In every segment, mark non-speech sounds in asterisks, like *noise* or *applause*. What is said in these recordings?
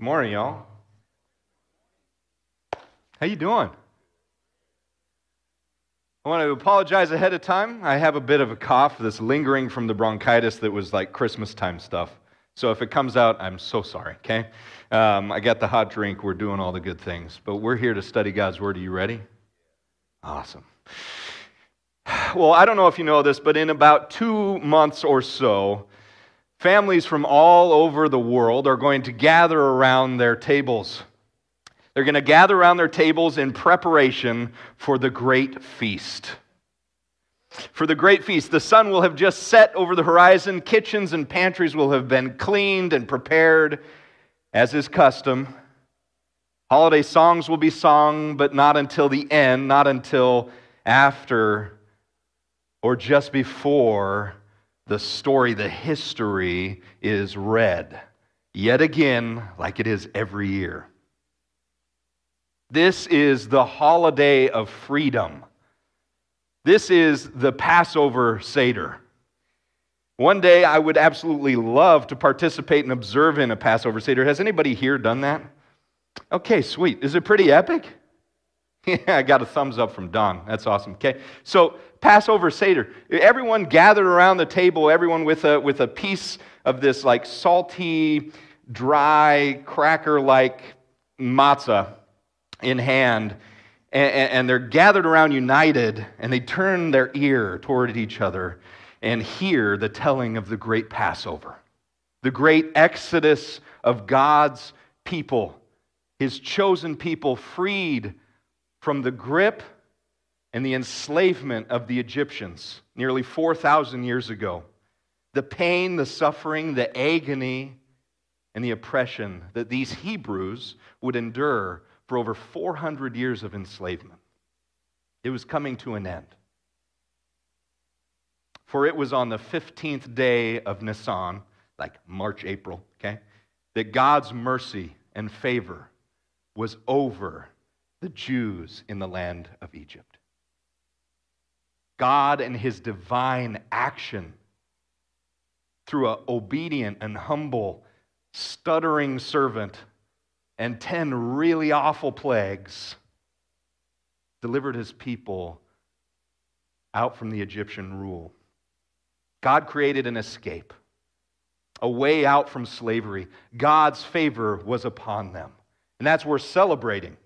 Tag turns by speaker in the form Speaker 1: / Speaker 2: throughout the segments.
Speaker 1: Good morning, y'all. How you doing? I want to apologize ahead of time. I have a bit of a cough that's lingering from the bronchitis that was like Christmas time stuff. So if it comes out, I'm so sorry, okay? Um, I got the hot drink. We're doing all the good things. But we're here to study God's Word. Are you ready? Awesome. *sighs* Well, I don't know if you know this, but in about two months or so, families from all over the world are going to gather around their tables. They're going to gather around their tables in preparation for the great feast. For the great feast, the sun will have just set over the horizon, kitchens and pantries will have been cleaned and prepared, as is custom. Holiday songs will be sung, but not until the end, not until after or just before the story, the history is read. Yet again, like it is every year. This is the holiday of freedom. This is the Passover Seder. One day I would absolutely love to participate and observe in a Passover Seder. Has anybody here done that? Okay, sweet. Is it pretty epic? *laughs* Yeah, I got a thumbs up from Don. That's awesome. Okay, so Passover Seder. Everyone gathered around the table, everyone with a, with a piece of this like salty, dry, cracker like matzah in hand. And, and they're gathered around united, and they turn their ear toward each other and hear the telling of the great Passover, the great exodus of God's people, his chosen people freed from the grip and the enslavement of the Egyptians nearly 4,000 years ago. The pain, the suffering, the agony, and the oppression that these Hebrews would endure for over 400 years of enslavement. It was coming to an end. For it was on the 15th day of Nisan, like March, April, okay, that God's mercy and favor was over the Jews in the land of Egypt. God and his divine action through an obedient and humble, stuttering servant and 10 really awful plagues delivered his people out from the Egyptian rule. God created an escape, a way out from slavery. God's favor was upon them. And that's worth celebrating.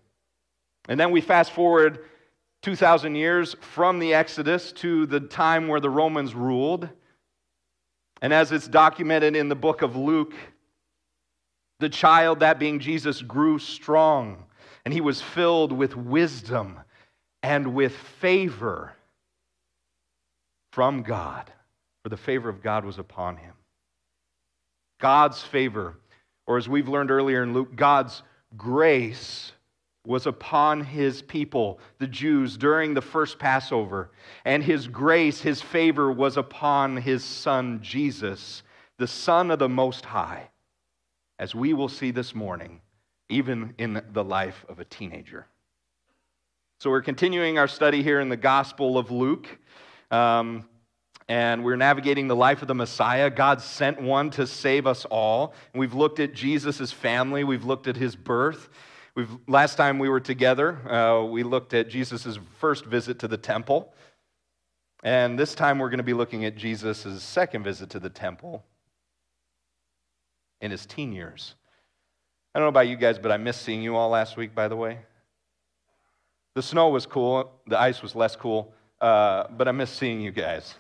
Speaker 1: And then we fast forward 2,000 years from the Exodus to the time where the Romans ruled. And as it's documented in the book of Luke, the child, that being Jesus, grew strong, and he was filled with wisdom and with favor from God, for the favor of God was upon him. God's favor, or as we've learned earlier in Luke, God's grace was upon his people, the Jews, during the first Passover. And his grace, his favor was upon his son Jesus, the Son of the Most High, as we will see this morning, even in the life of a teenager. So we're continuing our study here in the Gospel of Luke. Um, and we're navigating the life of the Messiah. God sent one to save us all. And we've looked at Jesus' family, we've looked at his birth. We've, last time we were together, uh, we looked at Jesus' first visit to the temple. And this time we're going to be looking at Jesus' second visit to the temple in his teen years. I don't know about you guys, but I missed seeing you all last week, by the way. The snow was cool, the ice was less cool, uh, but I missed seeing you guys.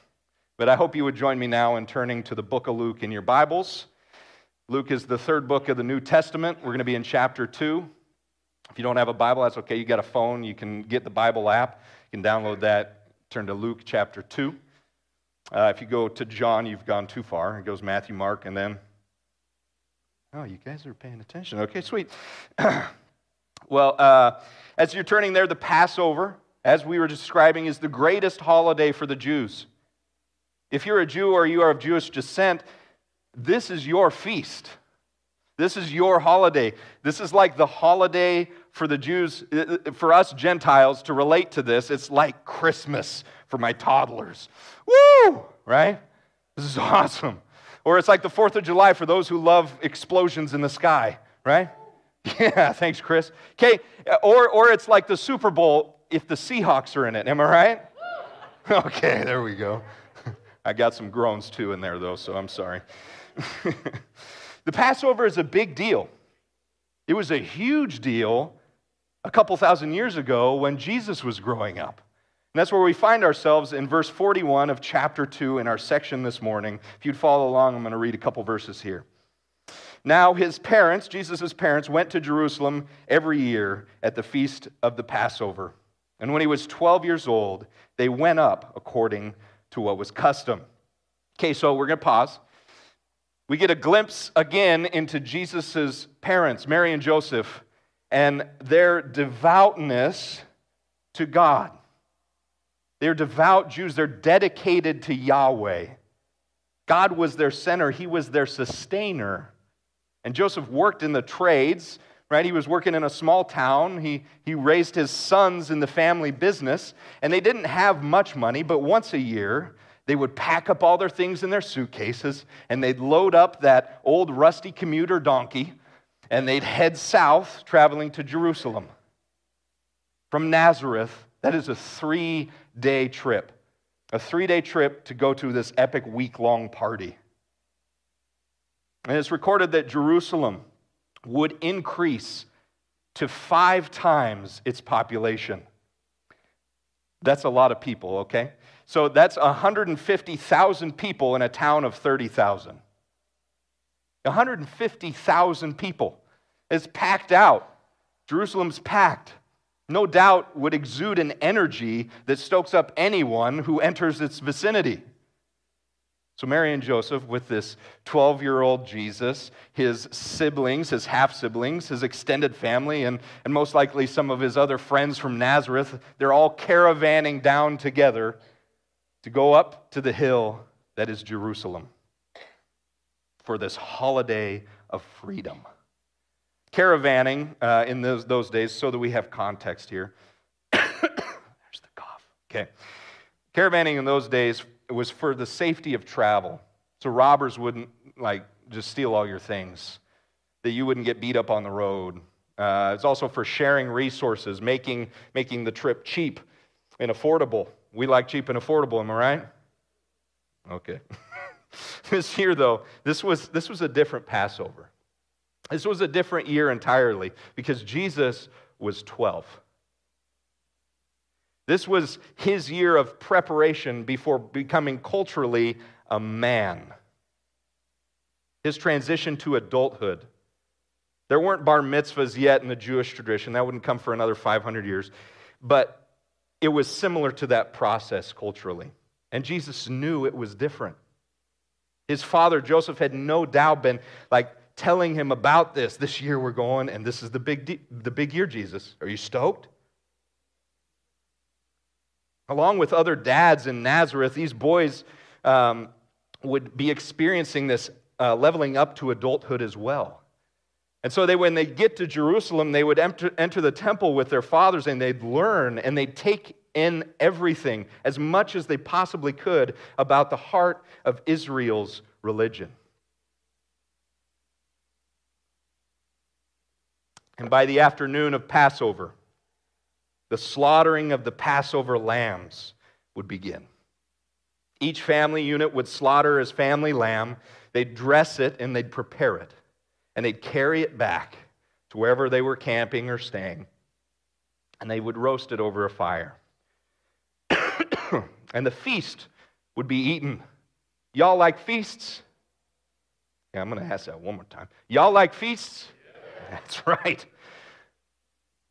Speaker 1: But I hope you would join me now in turning to the book of Luke in your Bibles. Luke is the third book of the New Testament. We're going to be in chapter 2. If you don't have a Bible, that's okay. You got a phone, you can get the Bible app. You can download that. Turn to Luke chapter 2. Uh, if you go to John, you've gone too far. It goes Matthew, Mark, and then. Oh, you guys are paying attention. Okay, sweet. *clears throat* well, uh, as you're turning there, the Passover, as we were describing, is the greatest holiday for the Jews. If you're a Jew or you are of Jewish descent, this is your feast. This is your holiday. This is like the holiday for the Jews, uh, uh, for us Gentiles to relate to this. It's like Christmas for my toddlers. Woo! Right? This is *laughs* awesome. Or it's like the 4th of July for those who love explosions in the sky, right? *laughs* Yeah, thanks, Chris. Okay, or, or it's like the Super Bowl if the Seahawks are in it. Am I right? *laughs* Okay, there we go. I got some groans too in there, though, so I'm sorry. The Passover is a big deal. It was a huge deal a couple thousand years ago when Jesus was growing up. And that's where we find ourselves in verse 41 of chapter 2 in our section this morning. If you'd follow along, I'm going to read a couple verses here. Now, his parents, Jesus' parents, went to Jerusalem every year at the feast of the Passover. And when he was 12 years old, they went up according to what was custom. Okay, so we're going to pause. We get a glimpse again into Jesus' parents, Mary and Joseph, and their devoutness to God. They're devout Jews, they're dedicated to Yahweh. God was their center, He was their sustainer. And Joseph worked in the trades, right? He was working in a small town. He, he raised his sons in the family business, and they didn't have much money, but once a year, they would pack up all their things in their suitcases and they'd load up that old rusty commuter donkey and they'd head south, traveling to Jerusalem. From Nazareth, that is a three day trip. A three day trip to go to this epic week long party. And it's recorded that Jerusalem would increase to five times its population. That's a lot of people, okay? So that's 150,000 people in a town of 30,000. 150,000 people. It's packed out. Jerusalem's packed. No doubt would exude an energy that stokes up anyone who enters its vicinity. So, Mary and Joseph, with this 12 year old Jesus, his siblings, his half siblings, his extended family, and, and most likely some of his other friends from Nazareth, they're all caravanning down together to go up to the hill that is Jerusalem for this holiday of freedom. Caravanning uh, in those, those days, so that we have context here. *coughs* There's the cough. Okay. Caravanning in those days was for the safety of travel. So robbers wouldn't like just steal all your things, that you wouldn't get beat up on the road. Uh, it's also for sharing resources, making, making the trip cheap and affordable. We like cheap and affordable, am I right? Okay. *laughs* this year, though, this was, this was a different Passover. This was a different year entirely because Jesus was 12. This was his year of preparation before becoming culturally a man. His transition to adulthood. There weren't bar mitzvahs yet in the Jewish tradition. That wouldn't come for another 500 years. But it was similar to that process culturally. And Jesus knew it was different. His father, Joseph, had no doubt been like telling him about this. This year we're going, and this is the big, the big year, Jesus. Are you stoked? Along with other dads in Nazareth, these boys um, would be experiencing this uh, leveling up to adulthood as well. And so they, when they get to Jerusalem, they would enter, enter the temple with their fathers and they'd learn and they'd take in everything, as much as they possibly could, about the heart of Israel's religion. And by the afternoon of Passover, the slaughtering of the Passover lambs would begin. Each family unit would slaughter his family lamb, they'd dress it and they'd prepare it, and they'd carry it back to wherever they were camping or staying, and they would roast it over a fire. *coughs* and the feast would be eaten. Y'all like feasts? Yeah, I'm going to ask that one more time. Y'all like feasts? *laughs* That's right.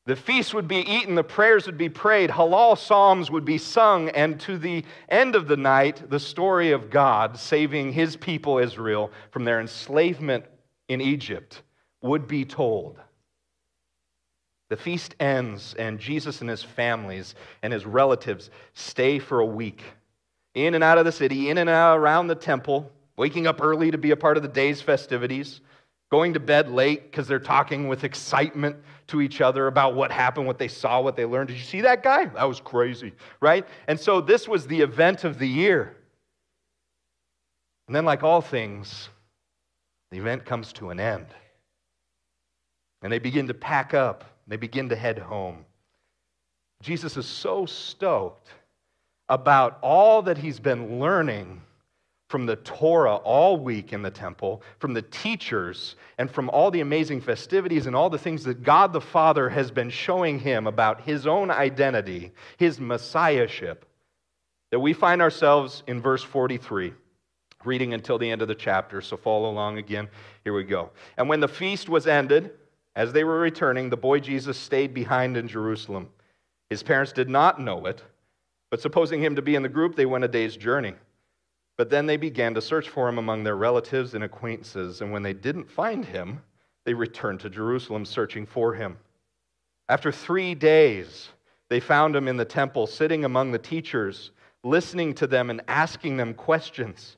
Speaker 1: The feast would be eaten, the prayers would be prayed, Hallel psalms would be sung, and to the end of the night, the story of God saving his people Israel from their enslavement in Egypt would be told. The feast ends, and Jesus and his families and his relatives stay for a week in and out of the city, in and out around the temple, waking up early to be a part of the day's festivities going to bed late because they're talking with excitement to each other about what happened, what they saw, what they learned. Did you see that guy? That was crazy, right? And so this was the event of the year. And then, like all things, the event comes to an end. And they begin to pack up, they begin to head home. Jesus is so stoked about all that he's been learning from the Torah all week in the temple, from the teachers, and from all the amazing festivities and all the things that God the Father has been showing him about his own identity, his messiahship, that we find ourselves in verse 43, reading until the end of the chapter. So follow along again. Here we go. And when the feast was ended, as they were returning, the boy Jesus stayed behind in Jerusalem. His parents did not know it, but supposing him to be in the group, they went a day's journey. But then they began to search for him among their relatives and acquaintances, and when they didn't find him, they returned to Jerusalem searching for him. After three days, they found him in the temple, sitting among the teachers, listening to them and asking them questions.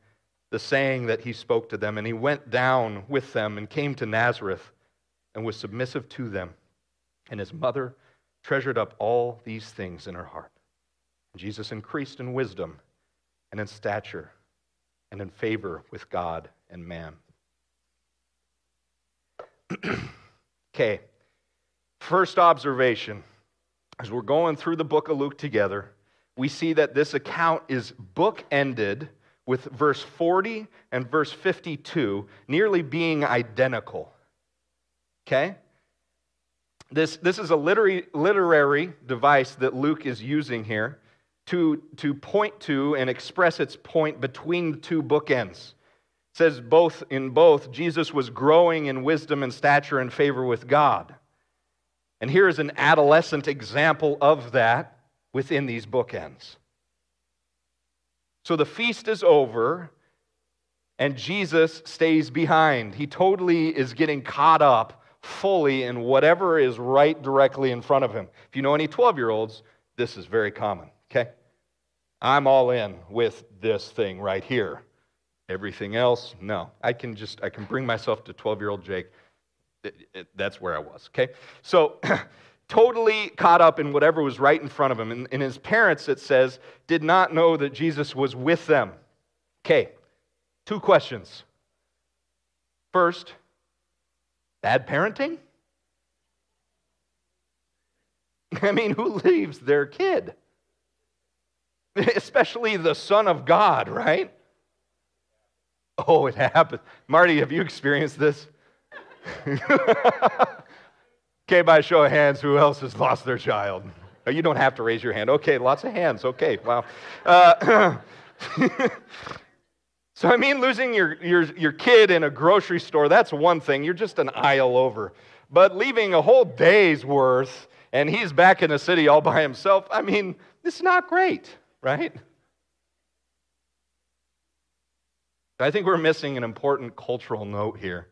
Speaker 1: the saying that he spoke to them, and he went down with them and came to Nazareth and was submissive to them. And his mother treasured up all these things in her heart. Jesus increased in wisdom and in stature and in favor with God and man. *clears throat* okay, first observation as we're going through the book of Luke together, we see that this account is book-ended with verse 40 and verse 52 nearly being identical. Okay? This, this is a literary, literary device that Luke is using here to, to point to and express its point between the two bookends. It says both in both, Jesus was growing in wisdom and stature and favor with God. And here is an adolescent example of that within these bookends. So the feast is over, and Jesus stays behind. He totally is getting caught up fully in whatever is right directly in front of him. If you know any 12 year olds, this is very common, okay? I'm all in with this thing right here. Everything else, no. I can just, I can bring myself to 12 year old Jake. It, it, that's where I was, okay? So, *clears throat* totally caught up in whatever was right in front of him. And, and his parents, it says, did not know that Jesus was with them. Okay, two questions. First, bad parenting? *laughs* I mean, who leaves their kid? *laughs* especially the Son of God, right? Oh, it happens. Marty, have you experienced this? *laughs* okay, by show of hands, who else has lost their child? Oh, you don't have to raise your hand. Okay, lots of hands. Okay, wow. Uh, *laughs* so, I mean, losing your, your, your kid in a grocery store, that's one thing. You're just an aisle over. But leaving a whole day's worth and he's back in the city all by himself, I mean, it's not great right? I think we're missing an important cultural note here.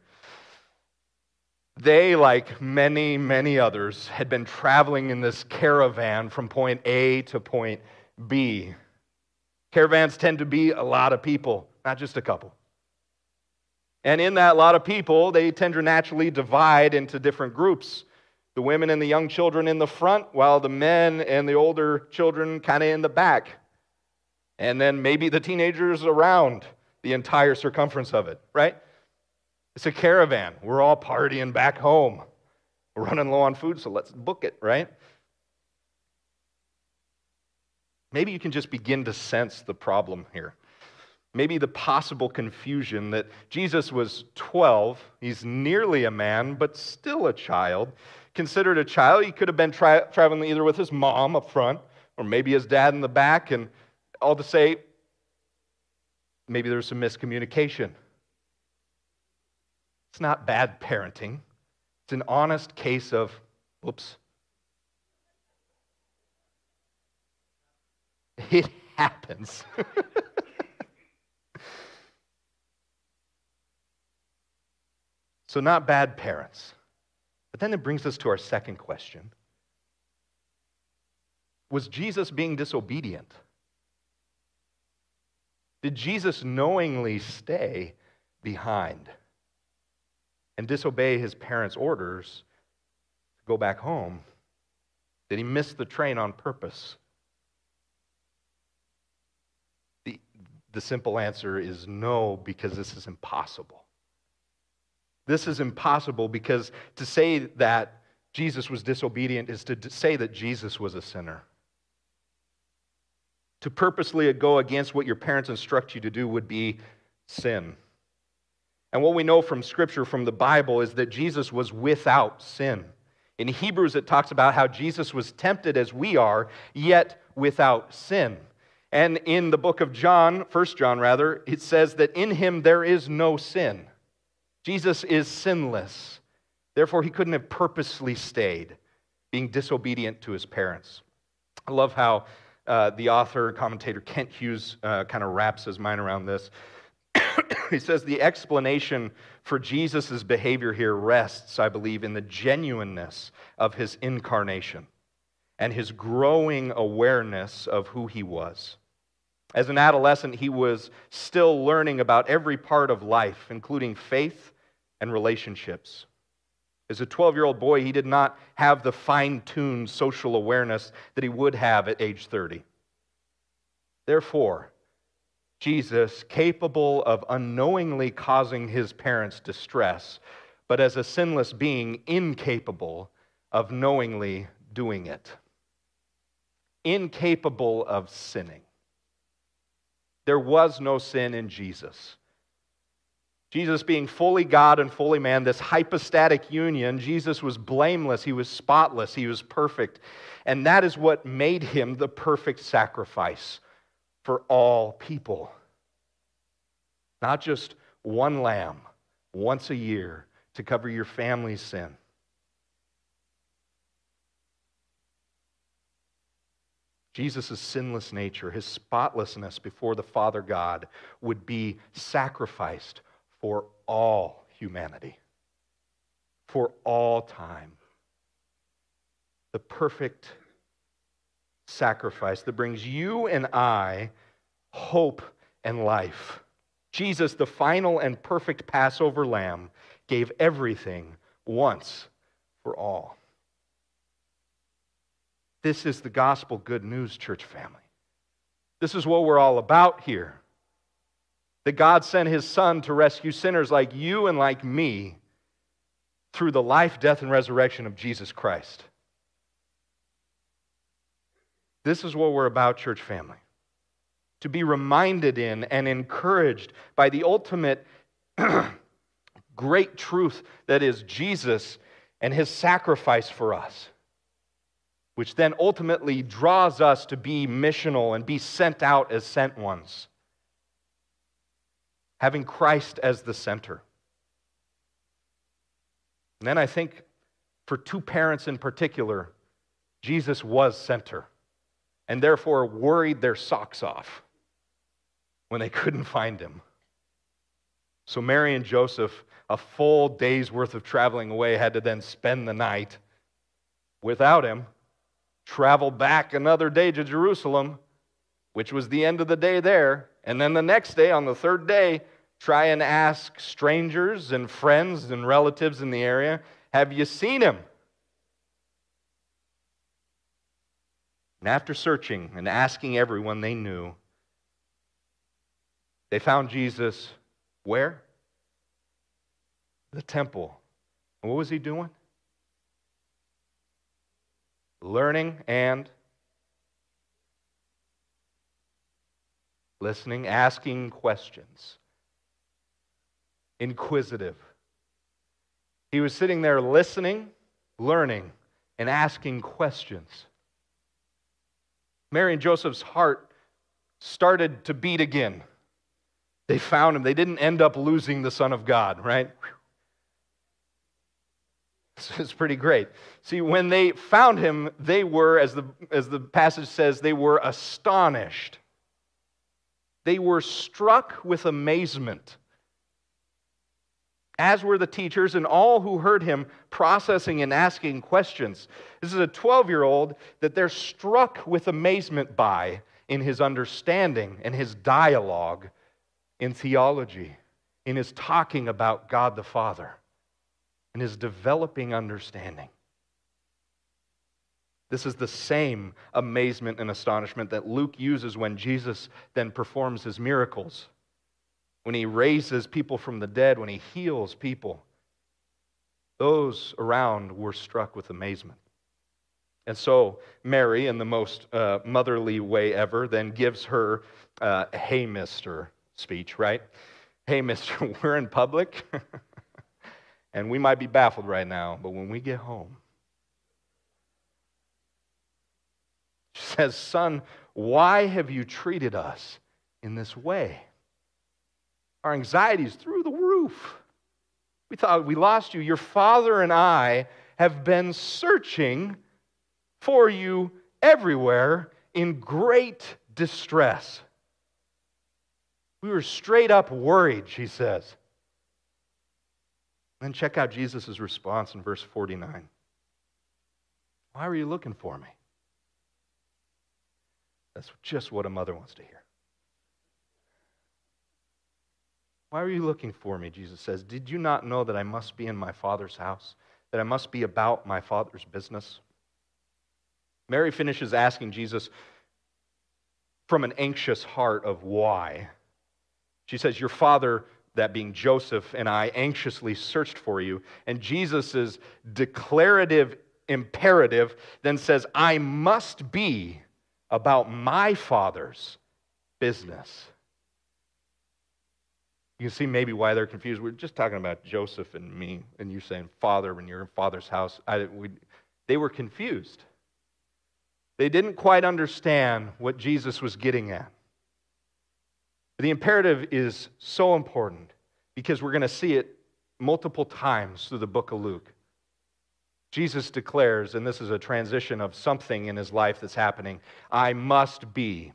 Speaker 1: They, like many, many others, had been traveling in this caravan from point A to point B. Caravans tend to be a lot of people, not just a couple. And in that lot of people, they tend to naturally divide into different groups the women and the young children in the front, while the men and the older children kind of in the back. And then maybe the teenagers around the entire circumference of it, right? It's a caravan. We're all partying back home. We're running low on food, so let's book it, right? Maybe you can just begin to sense the problem here. Maybe the possible confusion that Jesus was 12, he's nearly a man, but still a child considered a child. He could have been tra- traveling either with his mom up front or maybe his dad in the back. And all to say, maybe there's some miscommunication. It's not bad parenting, it's an honest case of, whoops. *laughs* It happens. *laughs* so, not bad parents. But then it brings us to our second question Was Jesus being disobedient? Did Jesus knowingly stay behind and disobey his parents' orders to go back home? Did he miss the train on purpose? The, the simple answer is no, because this is impossible. This is impossible because to say that Jesus was disobedient is to say that Jesus was a sinner. To purposely go against what your parents instruct you to do would be sin. And what we know from Scripture, from the Bible, is that Jesus was without sin. In Hebrews, it talks about how Jesus was tempted as we are, yet without sin. And in the book of John, First John rather, it says that in him there is no sin. Jesus is sinless. Therefore, he couldn't have purposely stayed being disobedient to his parents. I love how uh, the author, commentator Kent Hughes uh, kind of wraps his mind around this. *coughs* he says the explanation for Jesus' behavior here rests, I believe, in the genuineness of his incarnation and his growing awareness of who he was. As an adolescent, he was still learning about every part of life, including faith and relationships. As a 12 year old boy, he did not have the fine tuned social awareness that he would have at age 30. Therefore, Jesus, capable of unknowingly causing his parents distress, but as a sinless being, incapable of knowingly doing it. Incapable of sinning. There was no sin in Jesus. Jesus being fully God and fully man, this hypostatic union, Jesus was blameless, he was spotless, he was perfect. And that is what made him the perfect sacrifice for all people. Not just one lamb once a year to cover your family's sin. Jesus' sinless nature, his spotlessness before the Father God, would be sacrificed for all humanity, for all time. The perfect sacrifice that brings you and I hope and life. Jesus, the final and perfect Passover lamb, gave everything once for all. This is the gospel good news, church family. This is what we're all about here. That God sent his son to rescue sinners like you and like me through the life, death, and resurrection of Jesus Christ. This is what we're about, church family. To be reminded in and encouraged by the ultimate *clears throat* great truth that is Jesus and his sacrifice for us, which then ultimately draws us to be missional and be sent out as sent ones having Christ as the center. And then I think for two parents in particular, Jesus was center and therefore worried their socks off when they couldn't find him. So Mary and Joseph, a full day's worth of traveling away, had to then spend the night without him, travel back another day to Jerusalem, which was the end of the day there, and then the next day, on the third day, try and ask strangers and friends and relatives in the area Have you seen him? And after searching and asking everyone they knew, they found Jesus where? The temple. And what was he doing? Learning and listening, asking questions, inquisitive. He was sitting there listening, learning, and asking questions. Mary and Joseph's heart started to beat again. They found him. They didn't end up losing the Son of God, right? It's *laughs* pretty great. See, when they found him, they were, as the, as the passage says, they were astonished. They were struck with amazement as were the teachers and all who heard him processing and asking questions. This is a 12 year old that they're struck with amazement by in his understanding and his dialogue in theology, in his talking about God the Father, in his developing understanding. This is the same amazement and astonishment that Luke uses when Jesus then performs his miracles when he raises people from the dead, when he heals people, those around were struck with amazement. And so Mary, in the most uh, motherly way ever, then gives her, uh, hey, mister speech, right? Hey, mister, *laughs* we're in public, *laughs* and we might be baffled right now, but when we get home, she says, Son, why have you treated us in this way? Our anxiety is through the roof. We thought we lost you. Your father and I have been searching for you everywhere in great distress. We were straight up worried, she says. Then check out Jesus' response in verse 49. Why were you looking for me? That's just what a mother wants to hear. Why are you looking for me? Jesus says. Did you not know that I must be in my Father's house, that I must be about my Father's business? Mary finishes asking Jesus from an anxious heart of why. She says, Your father, that being Joseph, and I anxiously searched for you. And Jesus' declarative imperative then says, I must be about my father's business. You can see maybe why they're confused. We're just talking about Joseph and me, and you saying father when you're in father's house. I, we, they were confused. They didn't quite understand what Jesus was getting at. The imperative is so important because we're going to see it multiple times through the book of Luke. Jesus declares, and this is a transition of something in his life that's happening I must be,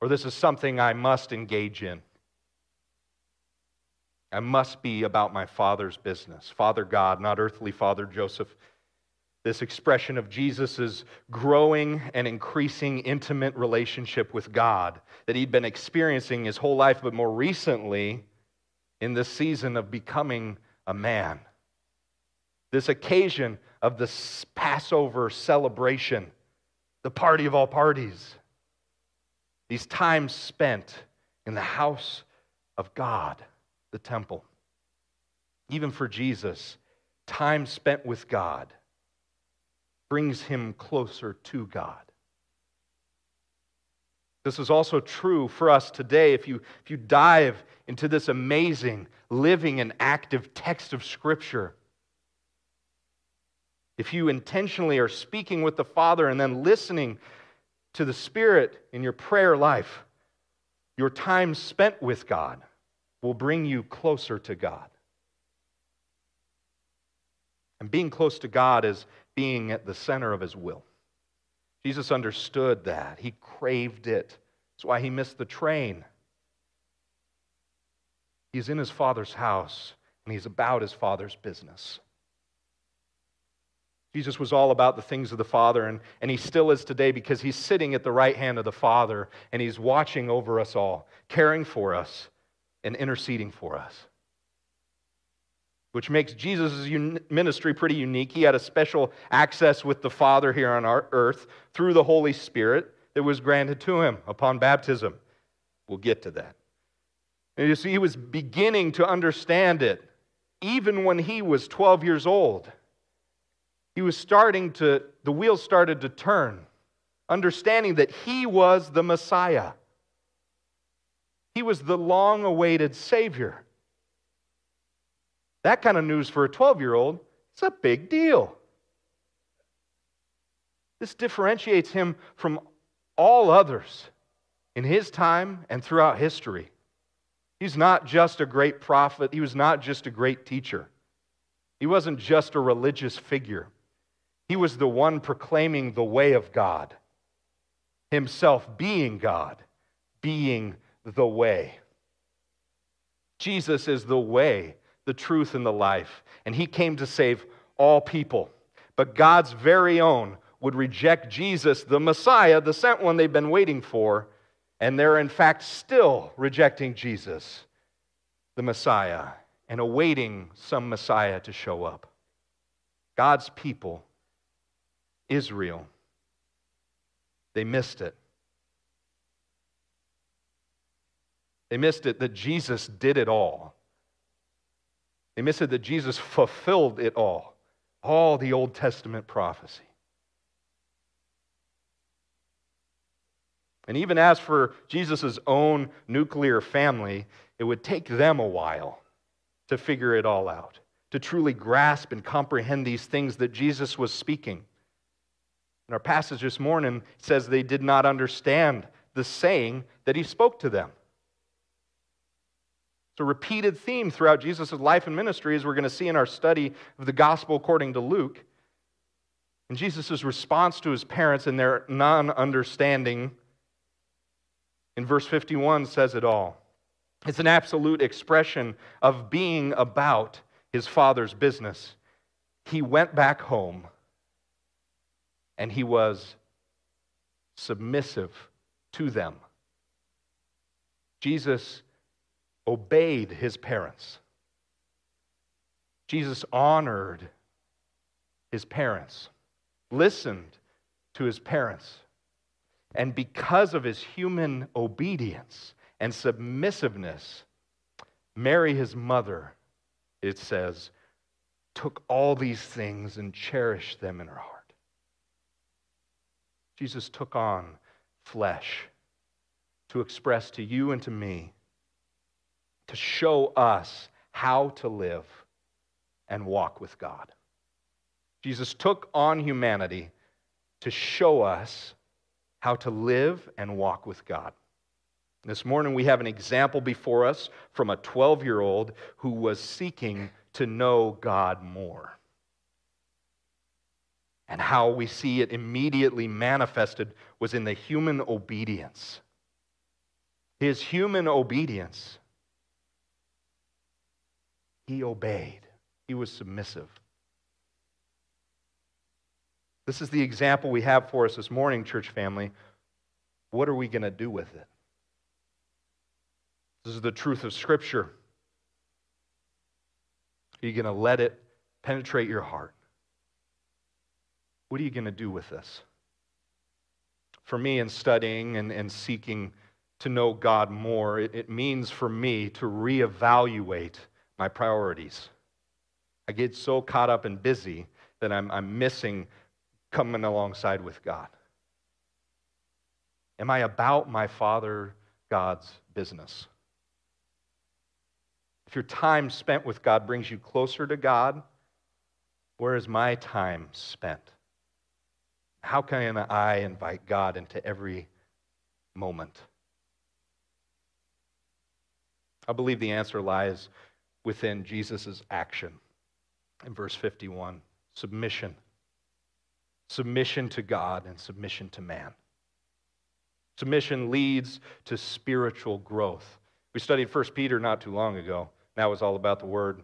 Speaker 1: or this is something I must engage in. I must be about my Father's business. Father God, not earthly Father Joseph. This expression of Jesus' growing and increasing intimate relationship with God that he'd been experiencing his whole life, but more recently in this season of becoming a man. This occasion of the Passover celebration, the party of all parties. These times spent in the house of God the temple. Even for Jesus, time spent with God brings him closer to God. This is also true for us today. If you, if you dive into this amazing, living, and active text of Scripture, if you intentionally are speaking with the Father and then listening to the Spirit in your prayer life, your time spent with God will bring you closer to God. And being close to God is being at the center of His will. Jesus understood that. He craved it. That's why he missed the train. He's in his Father's house, and he's about his Father's business. Jesus was all about the things of the Father, and, and he still is today because he's sitting at the right hand of the Father, and he's watching over us all, caring for us, and interceding for us. Which makes Jesus' ministry pretty unique. He had a special access with the Father here on our earth through the Holy Spirit that was granted to him upon baptism. We'll get to that. And you see, he was beginning to understand it even when he was 12 years old. He was starting to, the wheels started to turn, understanding that he was the Messiah. He was the long awaited Savior. That kind of news for a 12 year old, it's a big deal. This differentiates him from all others in his time and throughout history. He's not just a great prophet, he was not just a great teacher, he wasn't just a religious figure. He was the one proclaiming the way of God, himself being God, being the way. Jesus is the way the truth, and the life. And he came to save all people. But God's very own would reject Jesus, the Messiah, the sent one they've been waiting for, and they're in fact still rejecting Jesus, the Messiah, and awaiting some Messiah to show up. God's people, Israel, they missed it. They missed it that Jesus did it all. They missed it that Jesus fulfilled it all, all the Old Testament prophecy. And even as for Jesus' own nuclear family, it would take them a while to figure it all out, to truly grasp and comprehend these things that Jesus was speaking. In our passage this morning, says they did not understand the saying that he spoke to them. It's a repeated theme throughout Jesus' life and ministry, as we're going to see in our study of the gospel according to Luke. And Jesus' response to his parents and their non understanding in verse 51 says it all. It's an absolute expression of being about his father's business. He went back home and he was submissive to them. Jesus obeyed his parents. Jesus honored his parents, listened to his parents. And because of his human obedience and submissiveness, Mary, his mother, it says, took all these things and cherished them in her heart. Jesus took on flesh to express to you and to me, to show us how to live and walk with God. Jesus took on humanity to show us how to live and walk with God. This morning, we have an example before us from a 12 year old who was seeking to know God more. And how we see it immediately manifested was in the human obedience. His human obedience. He obeyed, he was submissive. This is the example we have for us this morning, church family. What are we going to do with it? This is the truth of Scripture. Are you going to let it penetrate your heart? What are you going to do with this? For me, in studying and, and seeking to know God more, it, it means for me to reevaluate my priorities. I get so caught up and busy that I'm, I'm missing coming alongside with God? Am I about my Father God's business? If your time spent with God brings you closer to God, where is my time spent? How can I invite God into every moment? I believe the answer lies within Jesus' action in verse 51 submission submission to God and submission to man. Submission leads to spiritual growth. We studied 1 Peter not too long ago. That was all about the word.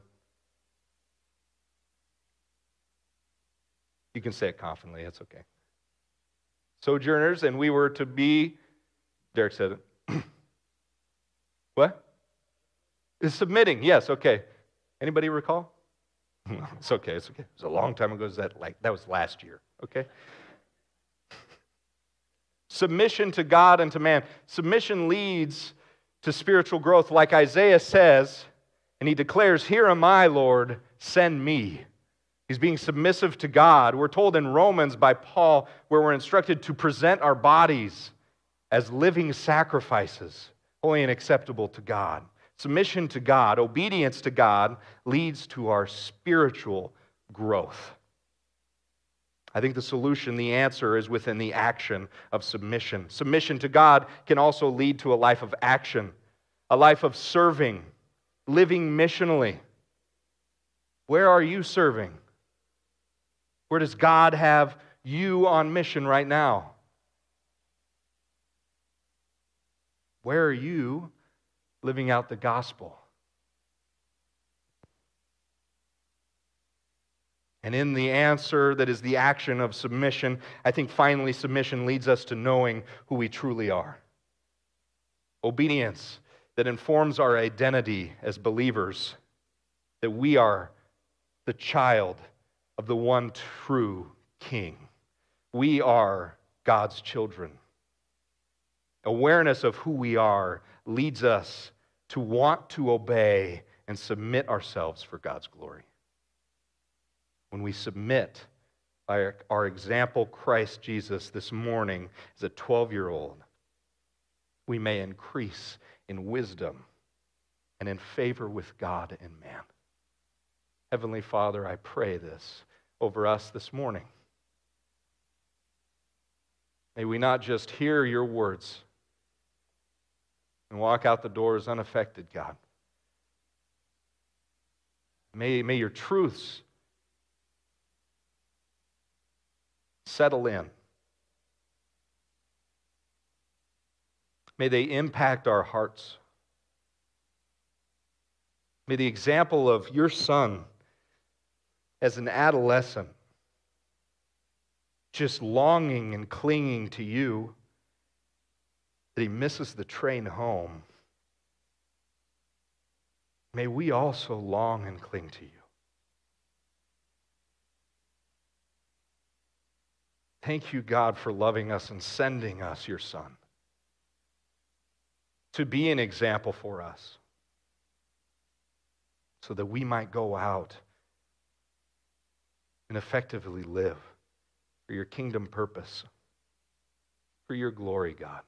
Speaker 1: You can say it confidently, it's okay. Sojourners, and we were to be, Derek said it. *clears throat* what? Is submitting, yes, okay. Anybody recall? *laughs* it's okay, it's okay. It was a long time ago. That like that was last year? Okay. Submission to God and to man. Submission leads to spiritual growth, like Isaiah says, and he declares, Here am I, Lord, send me. He's being submissive to God. We're told in Romans by Paul, where we're instructed to present our bodies as living sacrifices, holy and acceptable to God. Submission to God, obedience to God, leads to our spiritual growth. I think the solution, the answer, is within the action of submission. Submission to God can also lead to a life of action, a life of serving, living missionally. Where are you serving? Where does God have you on mission right now? Where are you living out the gospel? And in the answer that is the action of submission, I think finally submission leads us to knowing who we truly are. Obedience that informs our identity as believers, that we are the child of the one true King. We are God's children. Awareness of who we are leads us to want to obey and submit ourselves for God's glory. When we submit by our, our example, Christ Jesus, this morning as a 12 year old, we may increase in wisdom and in favor with God and man. Heavenly Father, I pray this over us this morning. May we not just hear your words and walk out the doors unaffected, God. May, may your truths settle in. May they impact our hearts. May the example of your son as an adolescent, just longing and clinging to you, that he misses the train home. May we also long and cling to you. Thank you, God, for loving us and sending us your Son to be an example for us so that we might go out and effectively live for your kingdom purpose, for your glory, God.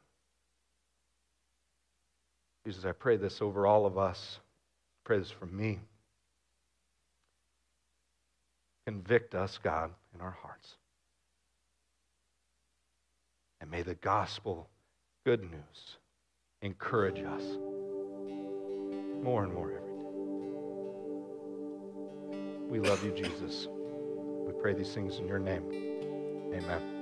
Speaker 1: Jesus, I pray this over all of us. Pray this for me. Convict us, God, in our hearts. And may the gospel, good news, encourage us more and more every day. We love you, Jesus. We pray these things in your name. Amen.